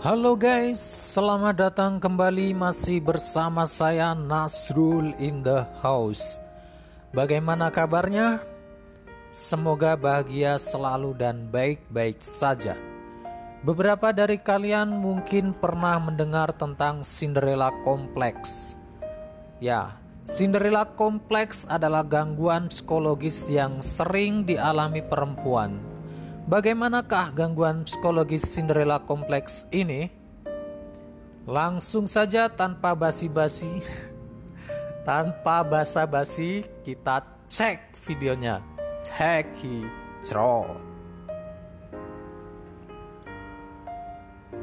Halo guys, selamat datang kembali masih bersama saya Nasrul in the house. Bagaimana kabarnya? Semoga bahagia selalu dan baik-baik saja. Beberapa dari kalian mungkin pernah mendengar tentang Cinderella Complex. Ya, Cinderella Complex adalah gangguan psikologis yang sering dialami perempuan Bagaimanakah gangguan psikologis Cinderella kompleks ini? Langsung saja tanpa basi-basi, tanpa basa-basi, kita cek videonya. Cek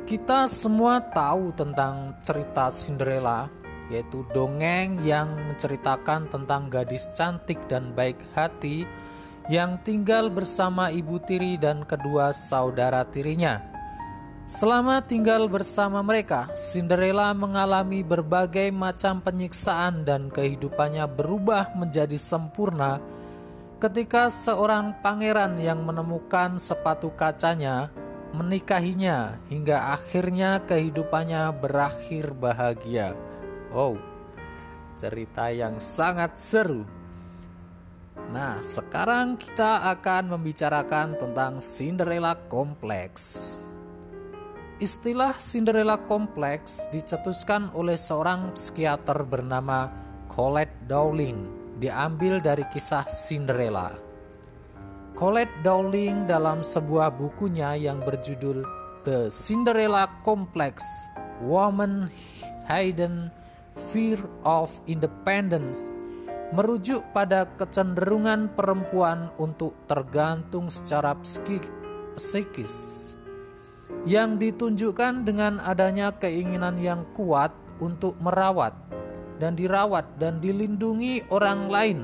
Kita semua tahu tentang cerita Cinderella, yaitu dongeng yang menceritakan tentang gadis cantik dan baik hati yang tinggal bersama ibu tiri dan kedua saudara tirinya. Selama tinggal bersama mereka, Cinderella mengalami berbagai macam penyiksaan dan kehidupannya berubah menjadi sempurna ketika seorang pangeran yang menemukan sepatu kacanya menikahinya hingga akhirnya kehidupannya berakhir bahagia. Oh, cerita yang sangat seru. Nah, sekarang kita akan membicarakan tentang Cinderella Complex. Istilah Cinderella Complex dicetuskan oleh seorang psikiater bernama Colette Dowling, diambil dari kisah Cinderella. Colette Dowling dalam sebuah bukunya yang berjudul The Cinderella Complex, Woman Hidden Fear of Independence merujuk pada kecenderungan perempuan untuk tergantung secara psikis yang ditunjukkan dengan adanya keinginan yang kuat untuk merawat dan dirawat dan dilindungi orang lain,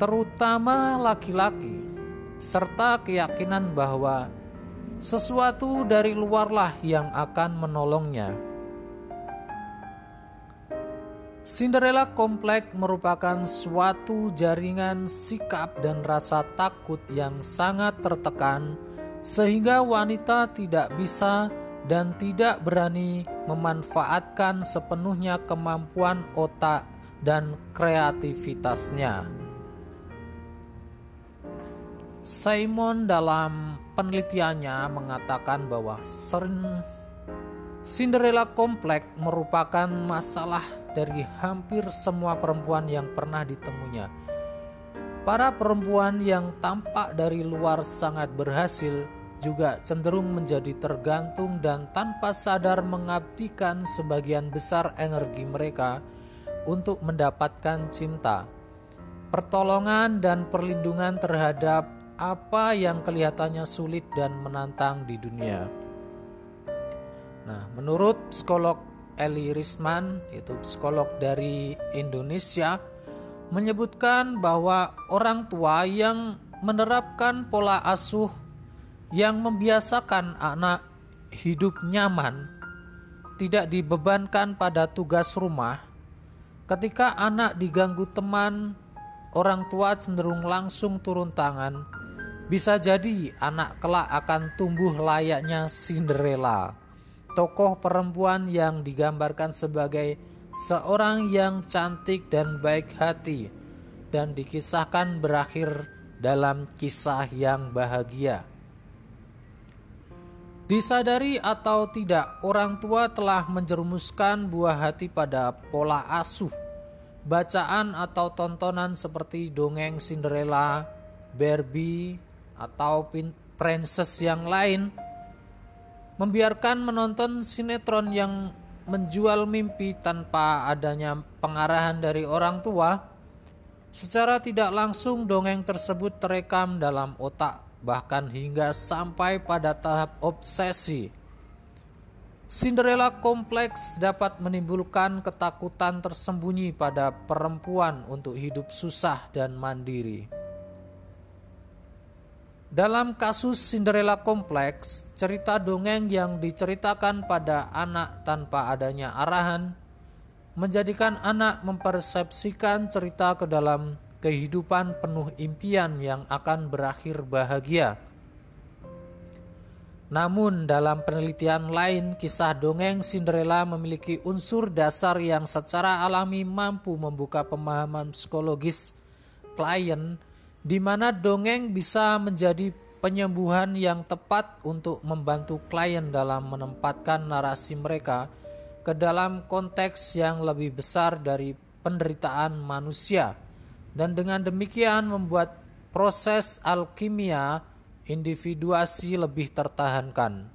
terutama laki-laki, serta keyakinan bahwa sesuatu dari luarlah yang akan menolongnya. Cinderella Komplek merupakan suatu jaringan sikap dan rasa takut yang sangat tertekan, sehingga wanita tidak bisa dan tidak berani memanfaatkan sepenuhnya kemampuan otak dan kreativitasnya. Simon dalam penelitiannya mengatakan bahwa Cinderella Komplek merupakan masalah dari hampir semua perempuan yang pernah ditemunya. Para perempuan yang tampak dari luar sangat berhasil juga cenderung menjadi tergantung dan tanpa sadar mengabdikan sebagian besar energi mereka untuk mendapatkan cinta, pertolongan, dan perlindungan terhadap apa yang kelihatannya sulit dan menantang di dunia. Nah, menurut psikolog Eli Risman, itu psikolog dari Indonesia, menyebutkan bahwa orang tua yang menerapkan pola asuh yang membiasakan anak hidup nyaman, tidak dibebankan pada tugas rumah. Ketika anak diganggu teman, orang tua cenderung langsung turun tangan. Bisa jadi anak kelak akan tumbuh layaknya Cinderella tokoh perempuan yang digambarkan sebagai seorang yang cantik dan baik hati dan dikisahkan berakhir dalam kisah yang bahagia. Disadari atau tidak, orang tua telah menjerumuskan buah hati pada pola asuh, bacaan atau tontonan seperti dongeng Cinderella, Barbie, atau princess yang lain membiarkan menonton sinetron yang menjual mimpi tanpa adanya pengarahan dari orang tua, secara tidak langsung dongeng tersebut terekam dalam otak, bahkan hingga sampai pada tahap obsesi. Cinderella kompleks dapat menimbulkan ketakutan tersembunyi pada perempuan untuk hidup susah dan mandiri. Dalam kasus Cinderella kompleks, cerita dongeng yang diceritakan pada anak tanpa adanya arahan menjadikan anak mempersepsikan cerita ke dalam kehidupan penuh impian yang akan berakhir bahagia. Namun dalam penelitian lain, kisah dongeng Cinderella memiliki unsur dasar yang secara alami mampu membuka pemahaman psikologis klien di mana dongeng bisa menjadi penyembuhan yang tepat untuk membantu klien dalam menempatkan narasi mereka ke dalam konteks yang lebih besar dari penderitaan manusia dan dengan demikian membuat proses alkimia individuasi lebih tertahankan.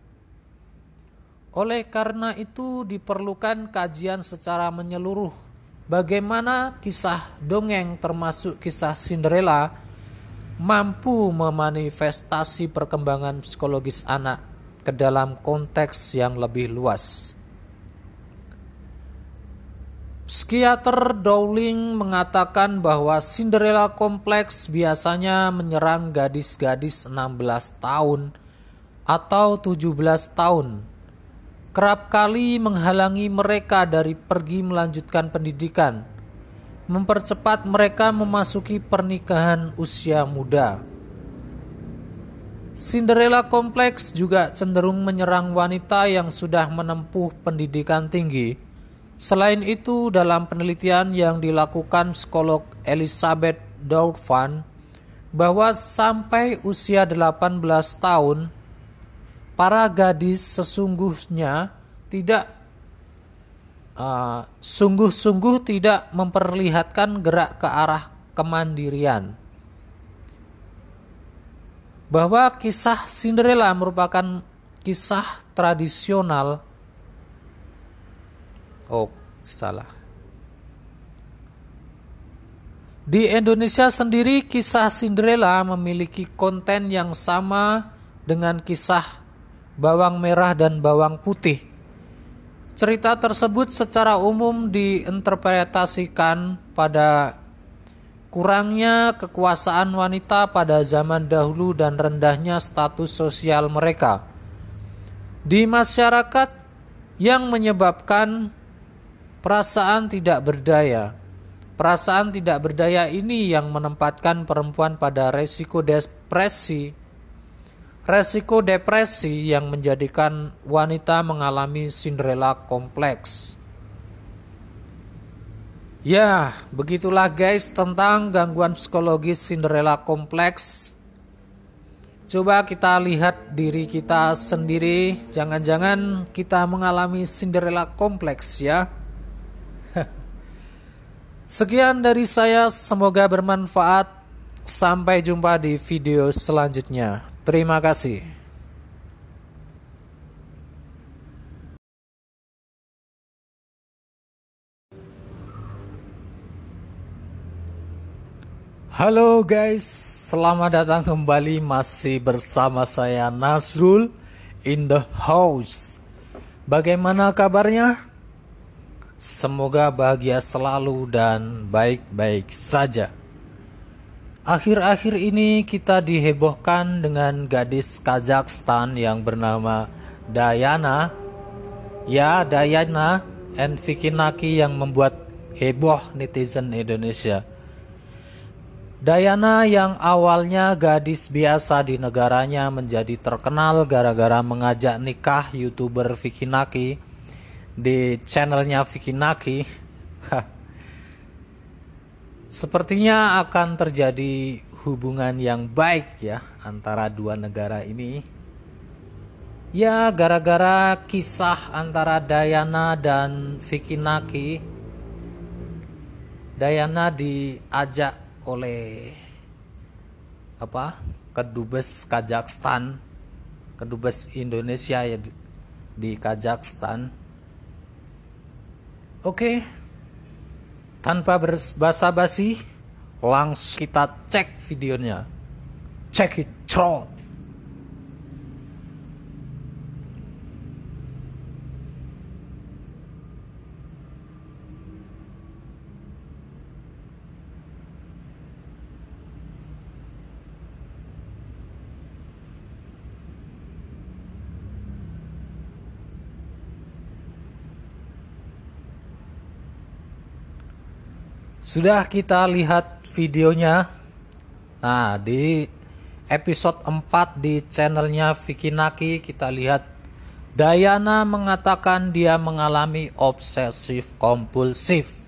Oleh karena itu diperlukan kajian secara menyeluruh bagaimana kisah dongeng termasuk kisah Cinderella mampu memanifestasi perkembangan psikologis anak ke dalam konteks yang lebih luas. Psikiater Dowling mengatakan bahwa Cinderella kompleks biasanya menyerang gadis-gadis 16 tahun atau 17 tahun. Kerap kali menghalangi mereka dari pergi melanjutkan pendidikan, mempercepat mereka memasuki pernikahan usia muda. Cinderella kompleks juga cenderung menyerang wanita yang sudah menempuh pendidikan tinggi Selain itu, dalam penelitian yang dilakukan psikolog Elizabeth Doudvan, bahwa sampai usia 18 tahun, para gadis sesungguhnya tidak uh, sungguh-sungguh tidak memperlihatkan gerak ke arah kemandirian. Bahwa kisah Cinderella merupakan kisah tradisional Oh, salah. Di Indonesia sendiri kisah Cinderella memiliki konten yang sama dengan kisah bawang merah dan bawang putih. Cerita tersebut secara umum diinterpretasikan pada kurangnya kekuasaan wanita pada zaman dahulu dan rendahnya status sosial mereka. Di masyarakat yang menyebabkan perasaan tidak berdaya. Perasaan tidak berdaya ini yang menempatkan perempuan pada resiko depresi. Resiko depresi yang menjadikan wanita mengalami Cinderella kompleks. Ya, begitulah guys tentang gangguan psikologis Cinderella kompleks. Coba kita lihat diri kita sendiri, jangan-jangan kita mengalami Cinderella kompleks ya. Sekian dari saya, semoga bermanfaat. Sampai jumpa di video selanjutnya. Terima kasih. Halo guys, selamat datang kembali masih bersama saya Nasrul in the house. Bagaimana kabarnya? Semoga bahagia selalu dan baik-baik saja. Akhir-akhir ini kita dihebohkan dengan gadis Kazakhstan yang bernama Dayana. Ya, Dayana and Vicky Naki yang membuat heboh netizen Indonesia. Dayana yang awalnya gadis biasa di negaranya menjadi terkenal gara-gara mengajak nikah youtuber Vicky Naki di channelnya Vicky Naki sepertinya akan terjadi hubungan yang baik ya antara dua negara ini. Ya gara-gara kisah antara Dayana dan Vicky Naki Dayana diajak oleh apa kedubes Kazakhstan. Kedubes Indonesia ya di, di Kazakhstan. Oke, tanpa berbasa-basi, langsung kita cek videonya. Check it out. Sudah kita lihat videonya. Nah, di episode 4 di channelnya Vicky Naki kita lihat Dayana mengatakan dia mengalami obsesif kompulsif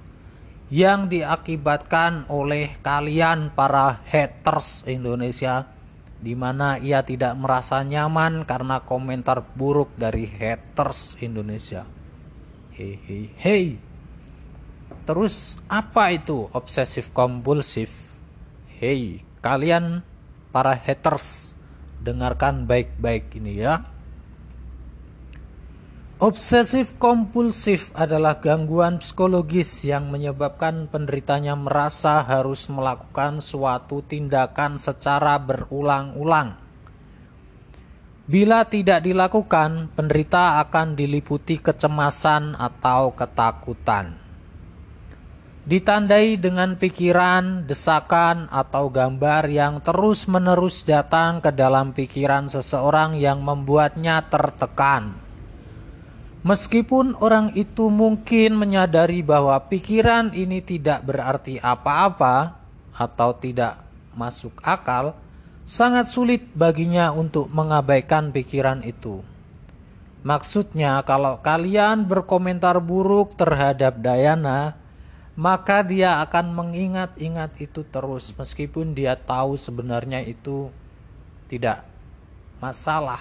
yang diakibatkan oleh kalian para haters Indonesia di mana ia tidak merasa nyaman karena komentar buruk dari haters Indonesia. Hei hei hei. Terus apa itu obsesif kompulsif? Hei, kalian para haters dengarkan baik-baik ini ya. Obsesif kompulsif adalah gangguan psikologis yang menyebabkan penderitanya merasa harus melakukan suatu tindakan secara berulang-ulang. Bila tidak dilakukan, penderita akan diliputi kecemasan atau ketakutan. Ditandai dengan pikiran, desakan, atau gambar yang terus-menerus datang ke dalam pikiran seseorang yang membuatnya tertekan Meskipun orang itu mungkin menyadari bahwa pikiran ini tidak berarti apa-apa atau tidak masuk akal, sangat sulit baginya untuk mengabaikan pikiran itu. Maksudnya, kalau kalian berkomentar buruk terhadap Dayana, maka dia akan mengingat-ingat itu terus, meskipun dia tahu sebenarnya itu tidak masalah,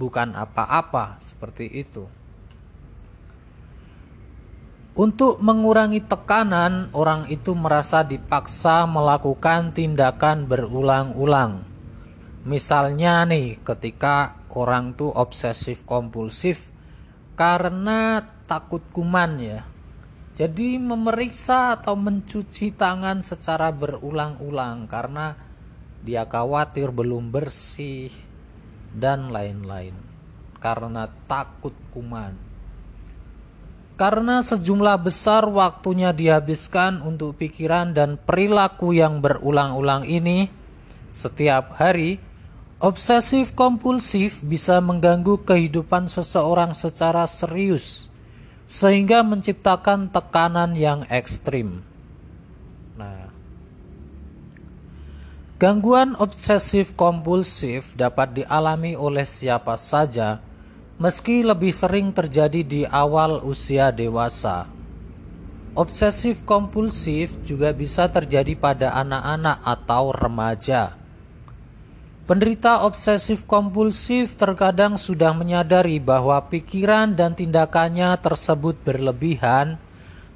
bukan apa-apa seperti itu. Untuk mengurangi tekanan, orang itu merasa dipaksa melakukan tindakan berulang-ulang. Misalnya nih, ketika orang tuh obsesif kompulsif karena takut kuman ya. Jadi memeriksa atau mencuci tangan secara berulang-ulang karena dia khawatir belum bersih dan lain-lain. Karena takut kuman. Karena sejumlah besar waktunya dihabiskan untuk pikiran dan perilaku yang berulang-ulang ini setiap hari, obsesif kompulsif bisa mengganggu kehidupan seseorang secara serius sehingga menciptakan tekanan yang ekstrim. Nah, gangguan obsesif kompulsif dapat dialami oleh siapa saja meski lebih sering terjadi di awal usia dewasa. Obsesif kompulsif juga bisa terjadi pada anak-anak atau remaja. Penderita obsesif kompulsif terkadang sudah menyadari bahwa pikiran dan tindakannya tersebut berlebihan,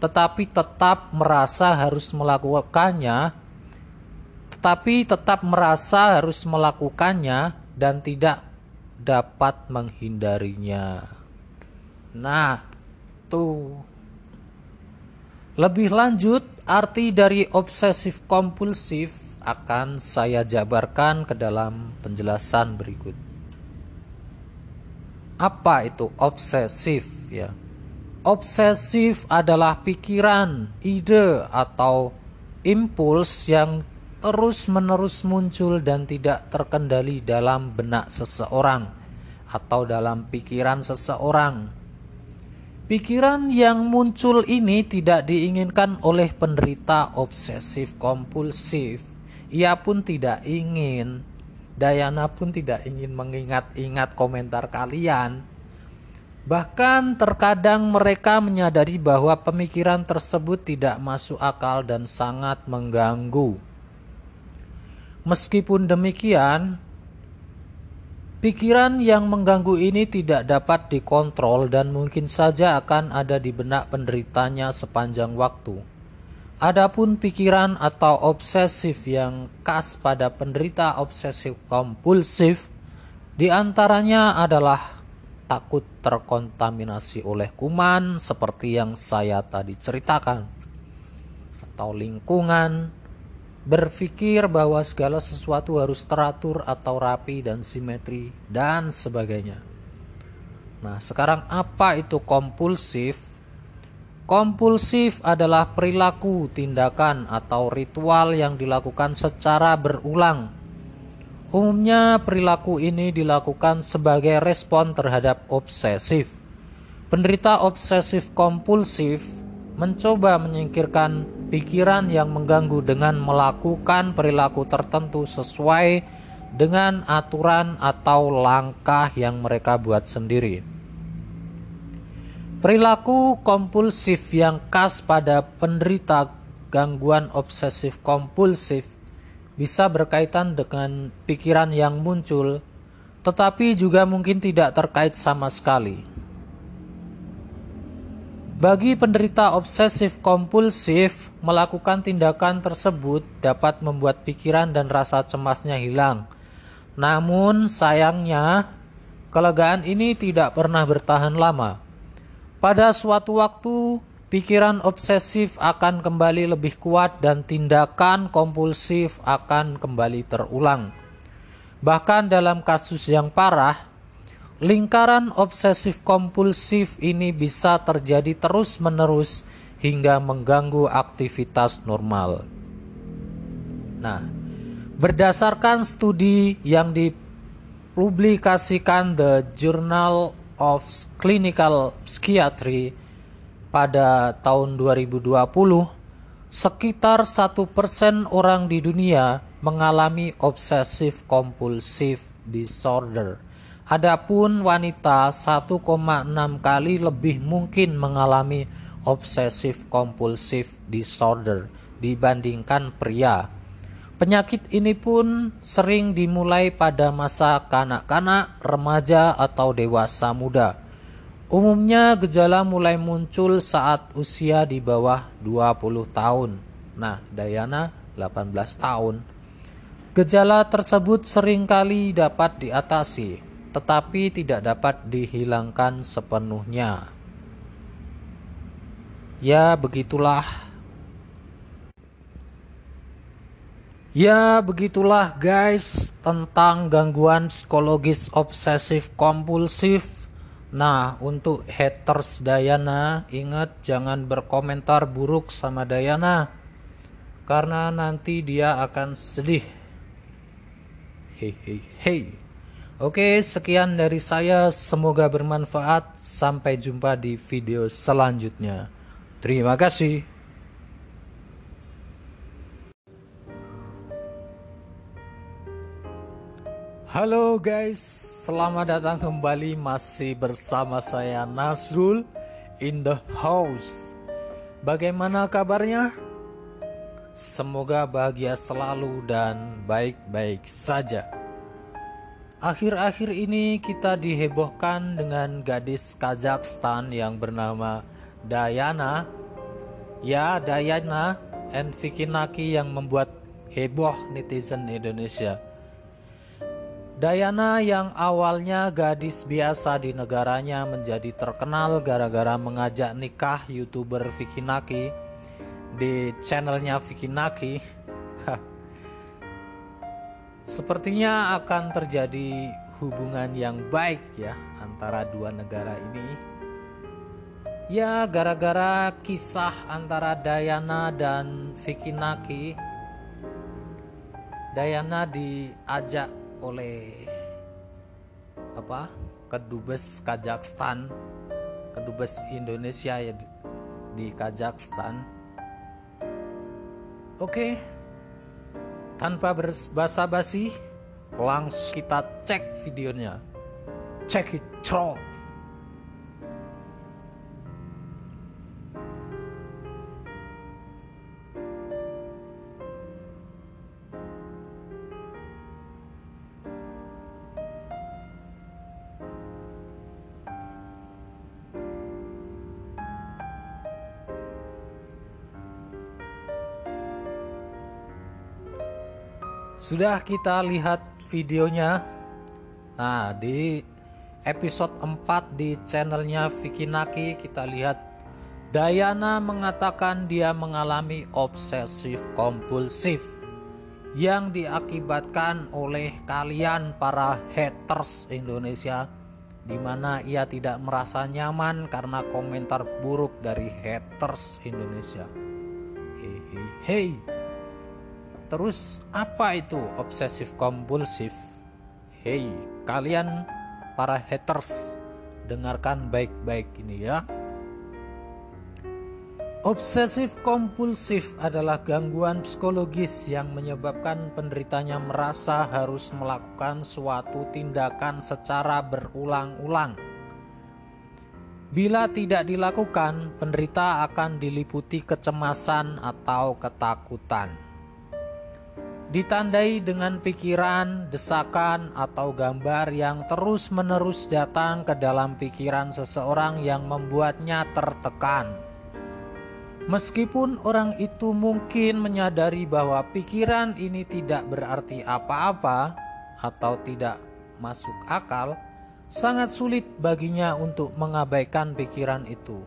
tetapi tetap merasa harus melakukannya, tetapi tetap merasa harus melakukannya dan tidak dapat menghindarinya. Nah, tuh. Lebih lanjut, arti dari obsesif kompulsif akan saya jabarkan ke dalam penjelasan berikut. Apa itu obsesif ya? Obsesif adalah pikiran, ide atau impuls yang terus-menerus muncul dan tidak terkendali dalam benak seseorang atau dalam pikiran seseorang. Pikiran yang muncul ini tidak diinginkan oleh penderita obsesif kompulsif. Ia pun tidak ingin, Dayana pun tidak ingin mengingat-ingat komentar kalian. Bahkan terkadang mereka menyadari bahwa pemikiran tersebut tidak masuk akal dan sangat mengganggu. Meskipun demikian, pikiran yang mengganggu ini tidak dapat dikontrol dan mungkin saja akan ada di benak penderitanya sepanjang waktu. Adapun pikiran atau obsesif yang khas pada penderita obsesif kompulsif di antaranya adalah takut terkontaminasi oleh kuman seperti yang saya tadi ceritakan atau lingkungan berpikir bahwa segala sesuatu harus teratur atau rapi dan simetri dan sebagainya. Nah, sekarang apa itu kompulsif? Kompulsif adalah perilaku, tindakan, atau ritual yang dilakukan secara berulang. Umumnya, perilaku ini dilakukan sebagai respon terhadap obsesif. Penderita obsesif kompulsif mencoba menyingkirkan pikiran yang mengganggu dengan melakukan perilaku tertentu sesuai dengan aturan atau langkah yang mereka buat sendiri. Perilaku kompulsif yang khas pada penderita gangguan obsesif kompulsif bisa berkaitan dengan pikiran yang muncul, tetapi juga mungkin tidak terkait sama sekali. Bagi penderita obsesif kompulsif, melakukan tindakan tersebut dapat membuat pikiran dan rasa cemasnya hilang. Namun, sayangnya, kelegaan ini tidak pernah bertahan lama. Pada suatu waktu, pikiran obsesif akan kembali lebih kuat, dan tindakan kompulsif akan kembali terulang. Bahkan, dalam kasus yang parah, Lingkaran obsesif kompulsif ini bisa terjadi terus-menerus hingga mengganggu aktivitas normal. Nah, berdasarkan studi yang dipublikasikan The Journal of Clinical Psychiatry pada tahun 2020, sekitar satu persen orang di dunia mengalami obsesif kompulsif disorder Adapun wanita 1,6 kali lebih mungkin mengalami obsesif kompulsif disorder dibandingkan pria. Penyakit ini pun sering dimulai pada masa kanak-kanak, remaja, atau dewasa muda. Umumnya gejala mulai muncul saat usia di bawah 20 tahun. Nah, Dayana 18 tahun. Gejala tersebut sering kali dapat diatasi tetapi tidak dapat dihilangkan sepenuhnya. Ya, begitulah. Ya, begitulah guys tentang gangguan psikologis obsesif kompulsif. Nah, untuk haters Dayana, ingat jangan berkomentar buruk sama Dayana karena nanti dia akan sedih. Hei hei hei. Oke, sekian dari saya. Semoga bermanfaat. Sampai jumpa di video selanjutnya. Terima kasih. Halo guys, selamat datang kembali masih bersama saya Nasrul in the house. Bagaimana kabarnya? Semoga bahagia selalu dan baik-baik saja. Akhir-akhir ini kita dihebohkan dengan gadis Kazakhstan yang bernama Dayana. Ya, Dayana and Vicky Naki yang membuat heboh netizen Indonesia. Dayana yang awalnya gadis biasa di negaranya menjadi terkenal gara-gara mengajak nikah youtuber Vicky Naki di channelnya Vicky Naki. Sepertinya akan terjadi hubungan yang baik ya antara dua negara ini. Ya, gara-gara kisah antara Dayana dan Vicky Naki. Dayana diajak oleh apa? Kedubes Kazakhstan, kedubes Indonesia ya di, di Kazakhstan. Oke, tanpa berbasa-basi, langsung kita cek videonya. Check it out. Sudah kita lihat videonya. Nah, di episode 4 di channelnya Vicky Naki kita lihat Dayana mengatakan dia mengalami obsesif kompulsif yang diakibatkan oleh kalian para haters Indonesia di mana ia tidak merasa nyaman karena komentar buruk dari haters Indonesia. Hei, hei, hei. Terus apa itu obsesif kompulsif? Hei, kalian para haters, dengarkan baik-baik ini ya. Obsesif kompulsif adalah gangguan psikologis yang menyebabkan penderitanya merasa harus melakukan suatu tindakan secara berulang-ulang. Bila tidak dilakukan, penderita akan diliputi kecemasan atau ketakutan. Ditandai dengan pikiran, desakan, atau gambar yang terus-menerus datang ke dalam pikiran seseorang yang membuatnya tertekan Meskipun orang itu mungkin menyadari bahwa pikiran ini tidak berarti apa-apa atau tidak masuk akal, sangat sulit baginya untuk mengabaikan pikiran itu.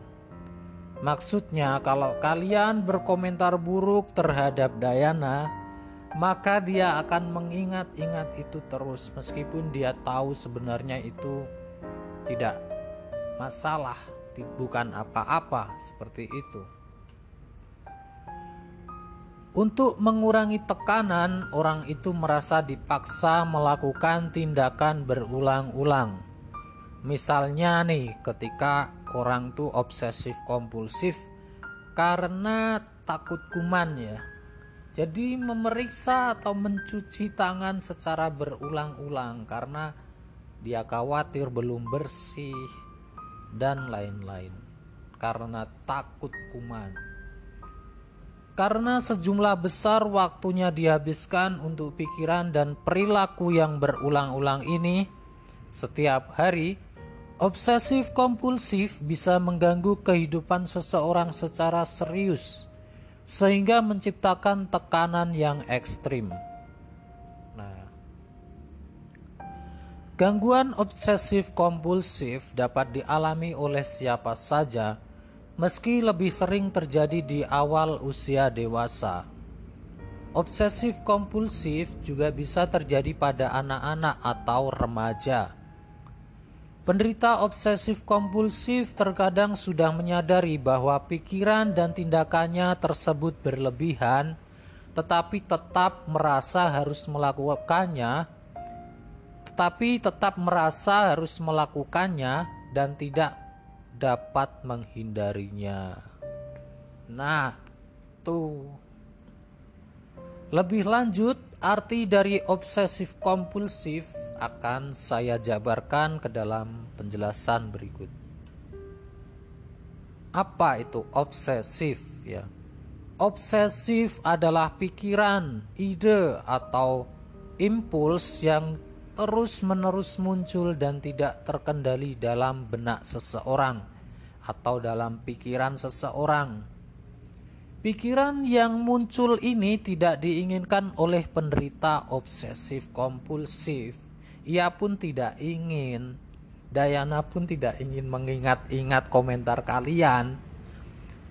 Maksudnya, kalau kalian berkomentar buruk terhadap Dayana, maka dia akan mengingat-ingat itu terus, meskipun dia tahu sebenarnya itu tidak masalah, bukan apa-apa seperti itu. Untuk mengurangi tekanan, orang itu merasa dipaksa melakukan tindakan berulang-ulang. Misalnya nih, ketika orang tuh obsesif kompulsif karena takut kuman ya. Jadi memeriksa atau mencuci tangan secara berulang-ulang karena dia khawatir belum bersih dan lain-lain. Karena takut kuman karena sejumlah besar waktunya dihabiskan untuk pikiran dan perilaku yang berulang-ulang ini setiap hari, obsesif kompulsif bisa mengganggu kehidupan seseorang secara serius sehingga menciptakan tekanan yang ekstrim. Nah, gangguan obsesif kompulsif dapat dialami oleh siapa saja meski lebih sering terjadi di awal usia dewasa. Obsesif kompulsif juga bisa terjadi pada anak-anak atau remaja. Penderita obsesif kompulsif terkadang sudah menyadari bahwa pikiran dan tindakannya tersebut berlebihan, tetapi tetap merasa harus melakukannya, tetapi tetap merasa harus melakukannya dan tidak dapat menghindarinya. Nah, tuh. Lebih lanjut, arti dari obsesif kompulsif akan saya jabarkan ke dalam penjelasan berikut. Apa itu obsesif ya? Obsesif adalah pikiran, ide atau impuls yang terus-menerus muncul dan tidak terkendali dalam benak seseorang atau dalam pikiran seseorang. Pikiran yang muncul ini tidak diinginkan oleh penderita obsesif kompulsif. Ia pun tidak ingin. Dayana pun tidak ingin mengingat-ingat komentar kalian.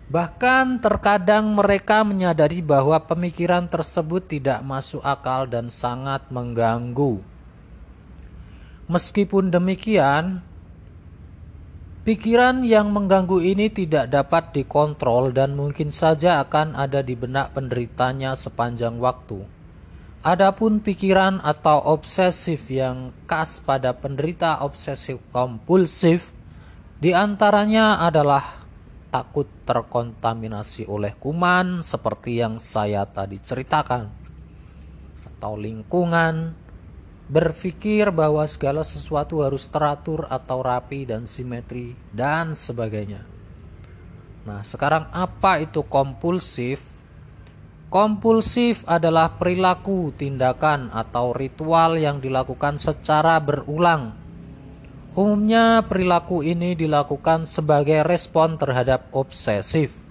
Bahkan terkadang mereka menyadari bahwa pemikiran tersebut tidak masuk akal dan sangat mengganggu. Meskipun demikian, pikiran yang mengganggu ini tidak dapat dikontrol dan mungkin saja akan ada di benak penderitanya sepanjang waktu. Adapun pikiran atau obsesif yang khas pada penderita obsesif kompulsif di antaranya adalah takut terkontaminasi oleh kuman seperti yang saya tadi ceritakan atau lingkungan berpikir bahwa segala sesuatu harus teratur atau rapi dan simetri dan sebagainya. Nah, sekarang apa itu kompulsif? Kompulsif adalah perilaku, tindakan, atau ritual yang dilakukan secara berulang. Umumnya, perilaku ini dilakukan sebagai respon terhadap obsesif.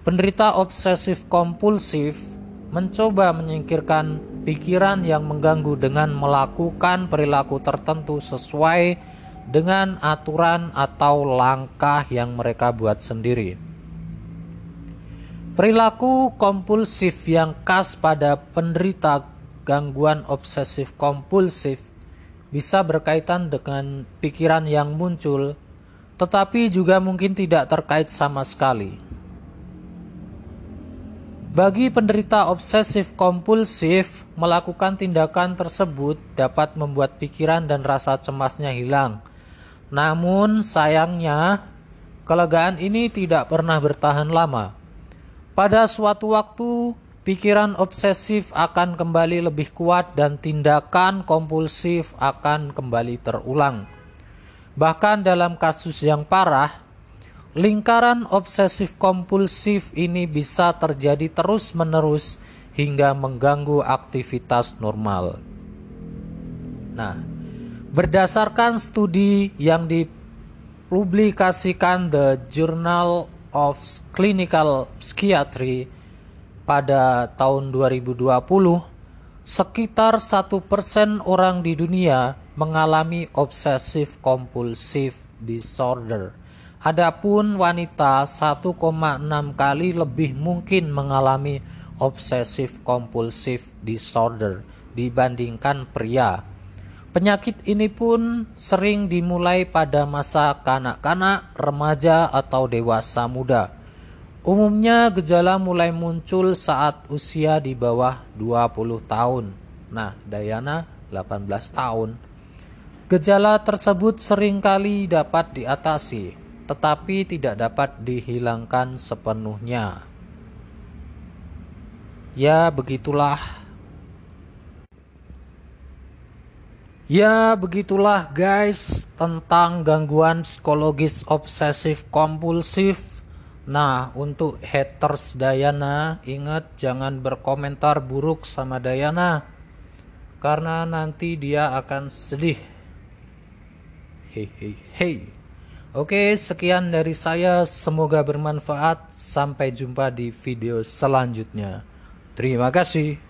Penderita obsesif kompulsif mencoba menyingkirkan pikiran yang mengganggu dengan melakukan perilaku tertentu sesuai dengan aturan atau langkah yang mereka buat sendiri. Perilaku kompulsif yang khas pada penderita gangguan obsesif kompulsif bisa berkaitan dengan pikiran yang muncul, tetapi juga mungkin tidak terkait sama sekali. Bagi penderita obsesif kompulsif, melakukan tindakan tersebut dapat membuat pikiran dan rasa cemasnya hilang. Namun, sayangnya, kelegaan ini tidak pernah bertahan lama. Pada suatu waktu, pikiran obsesif akan kembali lebih kuat dan tindakan kompulsif akan kembali terulang. Bahkan dalam kasus yang parah, lingkaran obsesif kompulsif ini bisa terjadi terus-menerus hingga mengganggu aktivitas normal. Nah, berdasarkan studi yang dipublikasikan The Journal of Clinical Psychiatry pada tahun 2020, sekitar satu persen orang di dunia mengalami obsesif kompulsif disorder. Adapun wanita 1,6 kali lebih mungkin mengalami obsesif kompulsif disorder dibandingkan pria. Penyakit ini pun sering dimulai pada masa kanak-kanak, remaja, atau dewasa muda. Umumnya gejala mulai muncul saat usia di bawah 20 tahun. Nah, Dayana 18 tahun. Gejala tersebut sering kali dapat diatasi, tetapi tidak dapat dihilangkan sepenuhnya. Ya, begitulah. Ya, begitulah guys tentang gangguan psikologis obsesif kompulsif. Nah, untuk haters Dayana, ingat jangan berkomentar buruk sama Dayana. Karena nanti dia akan sedih. Hei, hei, hei. Oke, sekian dari saya. Semoga bermanfaat. Sampai jumpa di video selanjutnya. Terima kasih.